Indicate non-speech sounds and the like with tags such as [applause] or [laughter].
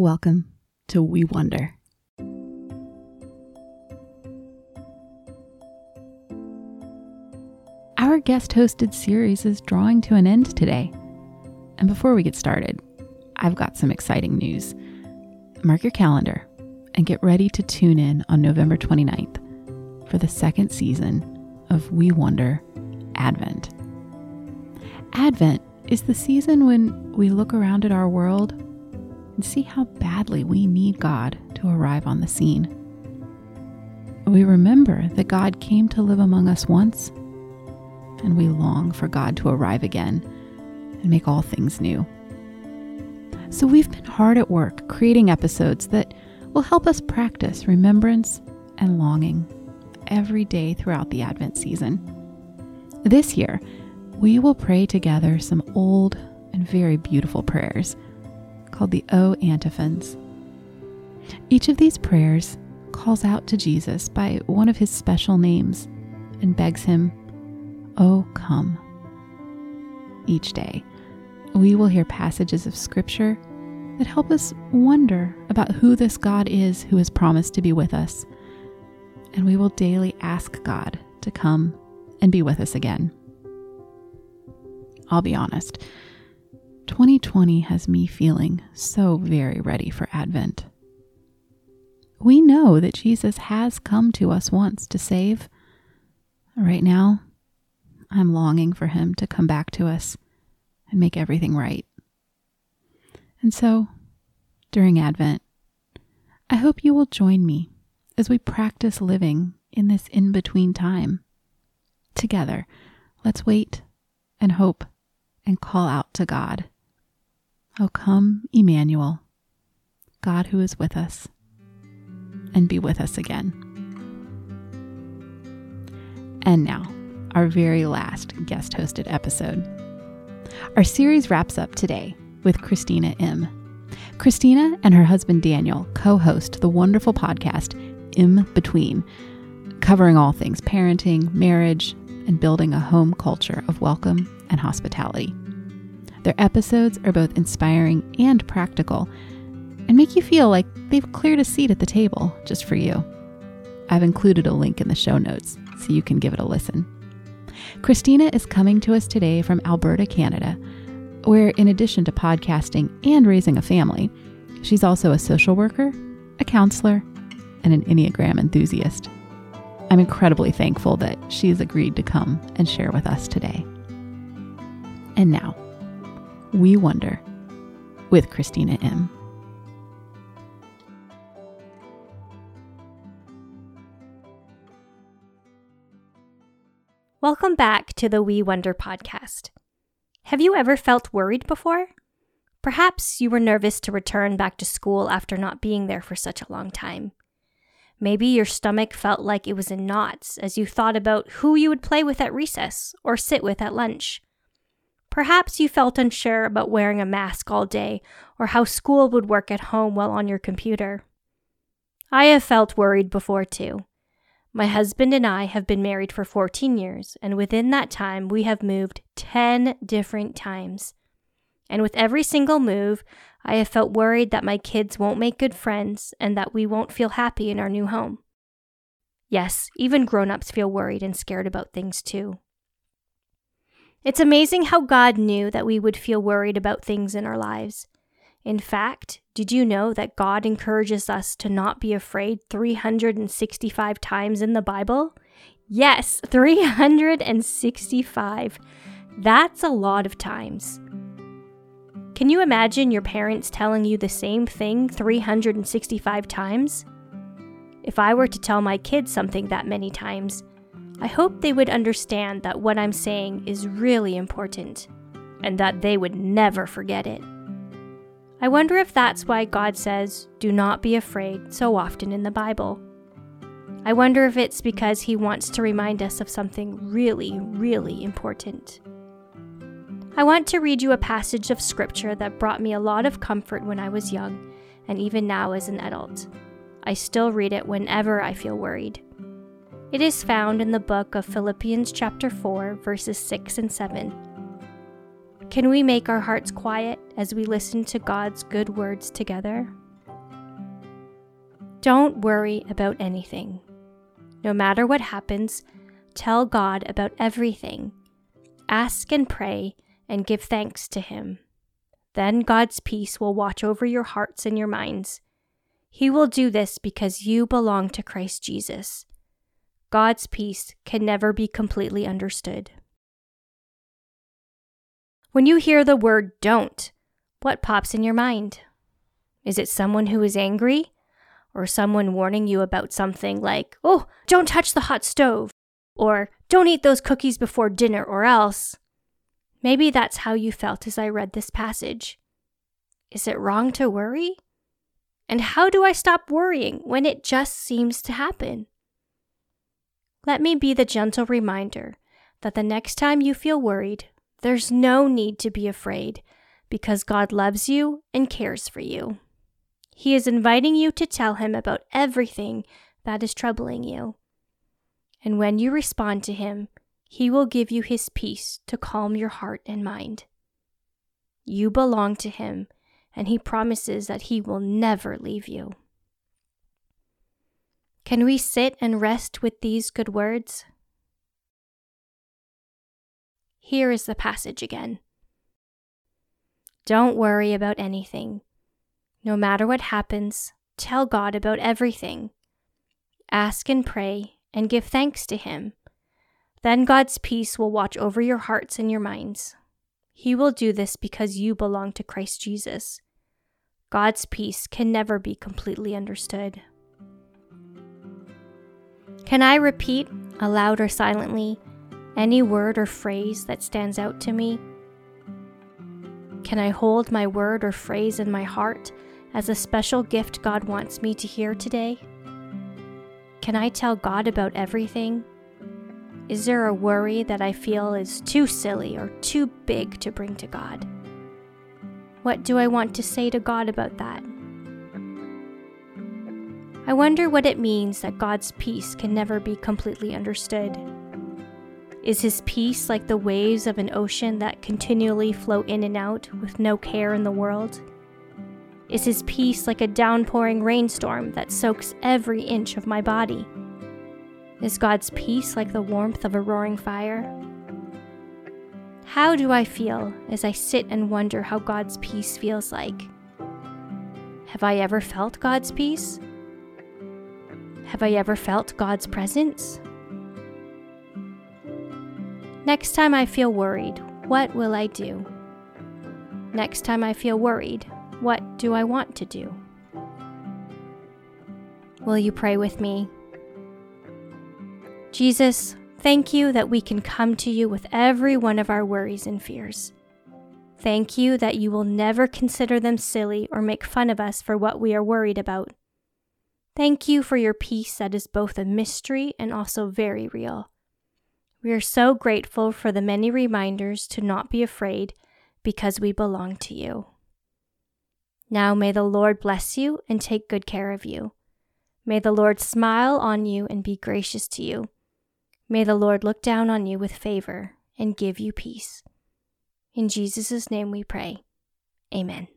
Welcome to We Wonder. Our guest hosted series is drawing to an end today. And before we get started, I've got some exciting news. Mark your calendar and get ready to tune in on November 29th for the second season of We Wonder Advent. Advent is the season when we look around at our world and see how badly we need God to arrive on the scene. We remember that God came to live among us once, and we long for God to arrive again and make all things new. So we've been hard at work creating episodes that will help us practice remembrance and longing every day throughout the Advent season. This year, we will pray together some old and very beautiful prayers called the O antiphons. Each of these prayers calls out to Jesus by one of his special names and begs him, Oh, come. Each day, we will hear passages of Scripture that help us wonder about who this God is who has promised to be with us. And we will daily ask God to come and be with us again. I'll be honest, 2020 has me feeling so very ready for Advent. We know that Jesus has come to us once to save. Right now, I'm longing for him to come back to us and make everything right. And so, during Advent, I hope you will join me as we practice living in this in between time. Together, let's wait and hope and call out to God. Oh, come, Emmanuel, God who is with us, and be with us again. And now, our very last guest hosted episode. Our series wraps up today with Christina M. Christina and her husband Daniel co host the wonderful podcast In Between, covering all things parenting, marriage, and building a home culture of welcome and hospitality. Their episodes are both inspiring and practical and make you feel like they've cleared a seat at the table just for you. I've included a link in the show notes so you can give it a listen. Christina is coming to us today from Alberta, Canada, where, in addition to podcasting and raising a family, she's also a social worker, a counselor, and an Enneagram enthusiast. I'm incredibly thankful that she's agreed to come and share with us today. And now, we Wonder with Christina M. Welcome back to the We Wonder podcast. Have you ever felt worried before? Perhaps you were nervous to return back to school after not being there for such a long time. Maybe your stomach felt like it was in knots as you thought about who you would play with at recess or sit with at lunch. Perhaps you felt unsure about wearing a mask all day or how school would work at home while on your computer. I have felt worried before too. My husband and I have been married for 14 years, and within that time, we have moved 10 different times. And with every single move, I have felt worried that my kids won't make good friends and that we won't feel happy in our new home. Yes, even grown ups feel worried and scared about things too. It's amazing how God knew that we would feel worried about things in our lives. In fact, did you know that God encourages us to not be afraid 365 times in the Bible? Yes, [laughs] 365. That's a lot of times. Can you imagine your parents telling you the same thing 365 times? If I were to tell my kids something that many times, I hope they would understand that what I'm saying is really important and that they would never forget it. I wonder if that's why God says, do not be afraid so often in the Bible. I wonder if it's because He wants to remind us of something really, really important. I want to read you a passage of Scripture that brought me a lot of comfort when I was young, and even now as an adult. I still read it whenever I feel worried. It is found in the book of Philippians, chapter 4, verses 6 and 7. Can we make our hearts quiet as we listen to God's good words together? Don't worry about anything. No matter what happens, tell God about everything. Ask and pray and give thanks to Him. Then God's peace will watch over your hearts and your minds. He will do this because you belong to Christ Jesus. God's peace can never be completely understood. When you hear the word don't, what pops in your mind? Is it someone who is angry? Or someone warning you about something like, oh, don't touch the hot stove? Or don't eat those cookies before dinner or else? Maybe that's how you felt as I read this passage. Is it wrong to worry? And how do I stop worrying when it just seems to happen? Let me be the gentle reminder that the next time you feel worried, there's no need to be afraid because God loves you and cares for you. He is inviting you to tell Him about everything that is troubling you. And when you respond to Him, He will give you His peace to calm your heart and mind. You belong to Him, and He promises that He will never leave you. Can we sit and rest with these good words? Here is the passage again. Don't worry about anything. No matter what happens, tell God about everything. Ask and pray and give thanks to Him. Then God's peace will watch over your hearts and your minds. He will do this because you belong to Christ Jesus. God's peace can never be completely understood. Can I repeat, aloud or silently, any word or phrase that stands out to me? Can I hold my word or phrase in my heart as a special gift God wants me to hear today? Can I tell God about everything? Is there a worry that I feel is too silly or too big to bring to God? What do I want to say to God about that? I wonder what it means that God's peace can never be completely understood. Is his peace like the waves of an ocean that continually flow in and out with no care in the world? Is his peace like a downpouring rainstorm that soaks every inch of my body? Is God's peace like the warmth of a roaring fire? How do I feel as I sit and wonder how God's peace feels like? Have I ever felt God's peace? Have I ever felt God's presence? Next time I feel worried, what will I do? Next time I feel worried, what do I want to do? Will you pray with me? Jesus, thank you that we can come to you with every one of our worries and fears. Thank you that you will never consider them silly or make fun of us for what we are worried about. Thank you for your peace that is both a mystery and also very real. We are so grateful for the many reminders to not be afraid because we belong to you. Now may the Lord bless you and take good care of you. May the Lord smile on you and be gracious to you. May the Lord look down on you with favor and give you peace. In Jesus' name we pray. Amen.